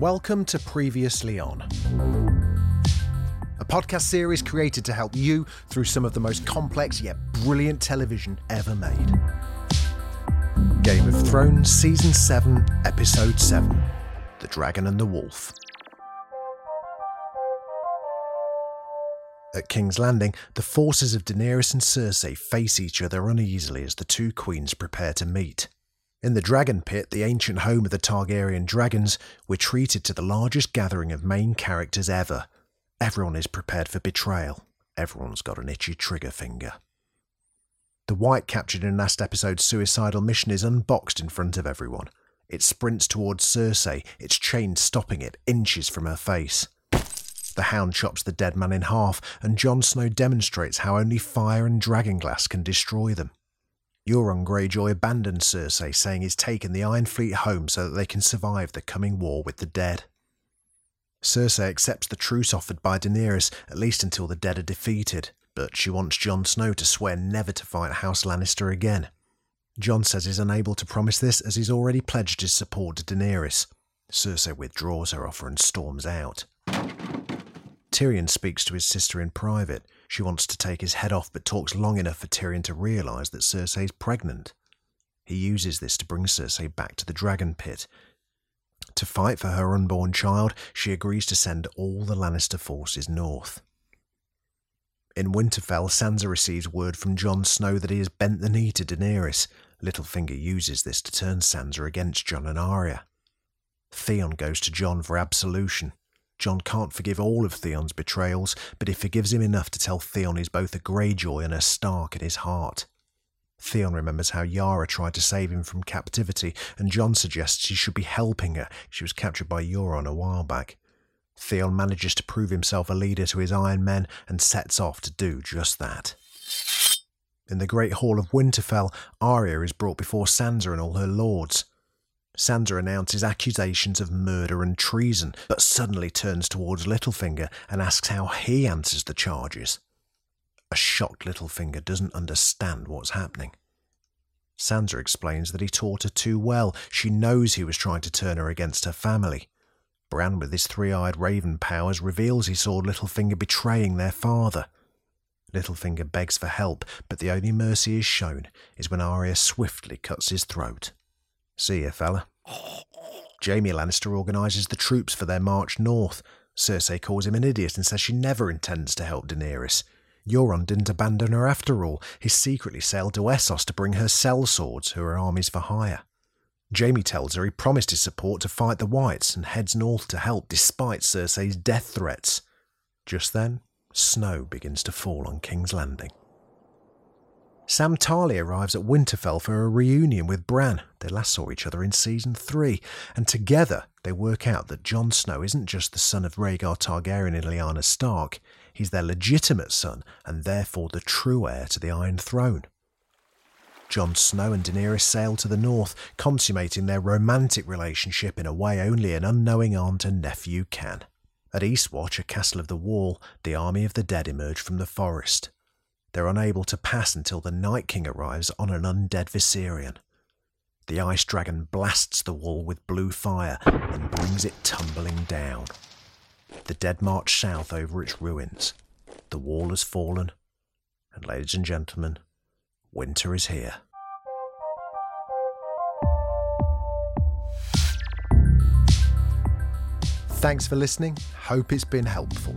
Welcome to Previously On, a podcast series created to help you through some of the most complex yet brilliant television ever made. Game of Thrones Season 7, Episode 7 The Dragon and the Wolf. At King's Landing, the forces of Daenerys and Cersei face each other uneasily as the two queens prepare to meet. In the Dragon Pit, the ancient home of the Targaryen dragons, we're treated to the largest gathering of main characters ever. Everyone is prepared for betrayal. Everyone's got an itchy trigger finger. The wight captured in last episode's suicidal mission is unboxed in front of everyone. It sprints towards Cersei, its chain stopping it inches from her face. The hound chops the dead man in half, and Jon Snow demonstrates how only fire and dragonglass can destroy them. Euron Greyjoy abandons Cersei, saying he's taken the Iron Fleet home so that they can survive the coming war with the dead. Cersei accepts the truce offered by Daenerys, at least until the dead are defeated, but she wants Jon Snow to swear never to fight House Lannister again. Jon says he's unable to promise this as he's already pledged his support to Daenerys. Cersei withdraws her offer and storms out. Tyrion speaks to his sister in private. She wants to take his head off, but talks long enough for Tyrion to realise that Cersei's pregnant. He uses this to bring Cersei back to the dragon pit. To fight for her unborn child, she agrees to send all the Lannister forces north. In Winterfell, Sansa receives word from Jon Snow that he has bent the knee to Daenerys. Littlefinger uses this to turn Sansa against Jon and Arya. Theon goes to Jon for absolution. Jon can't forgive all of Theon's betrayals, but he forgives him enough to tell Theon he's both a Greyjoy and a Stark at his heart. Theon remembers how Yara tried to save him from captivity, and Jon suggests he should be helping her. She was captured by Euron a while back. Theon manages to prove himself a leader to his Iron Men and sets off to do just that. In the Great Hall of Winterfell, Arya is brought before Sansa and all her lords. Sansa announces accusations of murder and treason, but suddenly turns towards Littlefinger and asks how he answers the charges. A shocked Littlefinger doesn't understand what's happening. Sansa explains that he taught her too well. She knows he was trying to turn her against her family. Bran, with his three eyed raven powers, reveals he saw Littlefinger betraying their father. Littlefinger begs for help, but the only mercy is shown is when Arya swiftly cuts his throat. See ya, fella. Jaime Lannister organises the troops for their march north. Cersei calls him an idiot and says she never intends to help Daenerys. Euron didn't abandon her after all. He secretly sailed to Essos to bring her sellswords, who are armies for hire. Jaime tells her he promised his support to fight the Wights and heads north to help despite Cersei's death threats. Just then, snow begins to fall on King's Landing. Sam Tarly arrives at Winterfell for a reunion with Bran. They last saw each other in season 3, and together they work out that Jon Snow isn't just the son of Rhaegar Targaryen and Lyanna Stark, he's their legitimate son and therefore the true heir to the Iron Throne. Jon Snow and Daenerys sail to the north, consummating their romantic relationship in a way only an unknowing aunt and nephew can. At Eastwatch, a castle of the wall, the army of the dead emerge from the forest. They're unable to pass until the Night King arrives on an undead Viserion. The ice dragon blasts the wall with blue fire and brings it tumbling down. The dead march south over its ruins. The wall has fallen, and ladies and gentlemen, winter is here. Thanks for listening. Hope it's been helpful.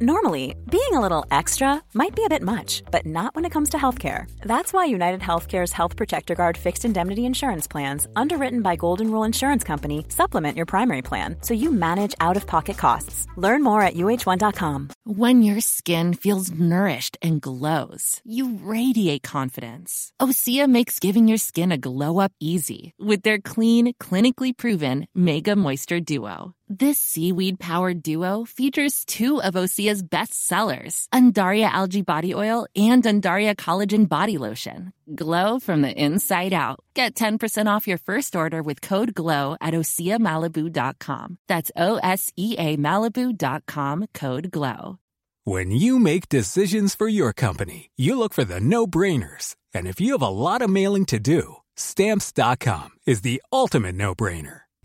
Normally, being a little extra might be a bit much, but not when it comes to healthcare. That's why United Healthcare's Health Protector Guard fixed indemnity insurance plans, underwritten by Golden Rule Insurance Company, supplement your primary plan so you manage out of pocket costs. Learn more at uh1.com. When your skin feels nourished and glows, you radiate confidence. Osea makes giving your skin a glow up easy with their clean, clinically proven Mega Moisture Duo. This seaweed powered duo features two of Osea's best sellers, Undaria Algae Body Oil and Undaria Collagen Body Lotion. Glow from the inside out. Get 10% off your first order with code GLOW at OseaMalibu.com. That's O S E A Malibu.com code GLOW. When you make decisions for your company, you look for the no brainers. And if you have a lot of mailing to do, stamps.com is the ultimate no brainer.